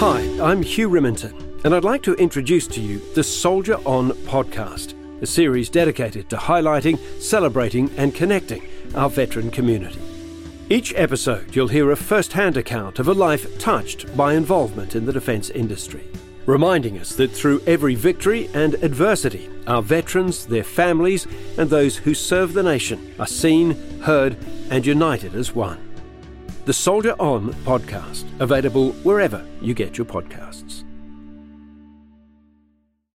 Hi, I'm Hugh Riminton, and I'd like to introduce to you the Soldier On podcast, a series dedicated to highlighting, celebrating, and connecting our veteran community. Each episode, you'll hear a first hand account of a life touched by involvement in the defence industry, reminding us that through every victory and adversity, our veterans, their families, and those who serve the nation are seen, heard, and united as one. The Soldier On podcast, available wherever you get your podcasts.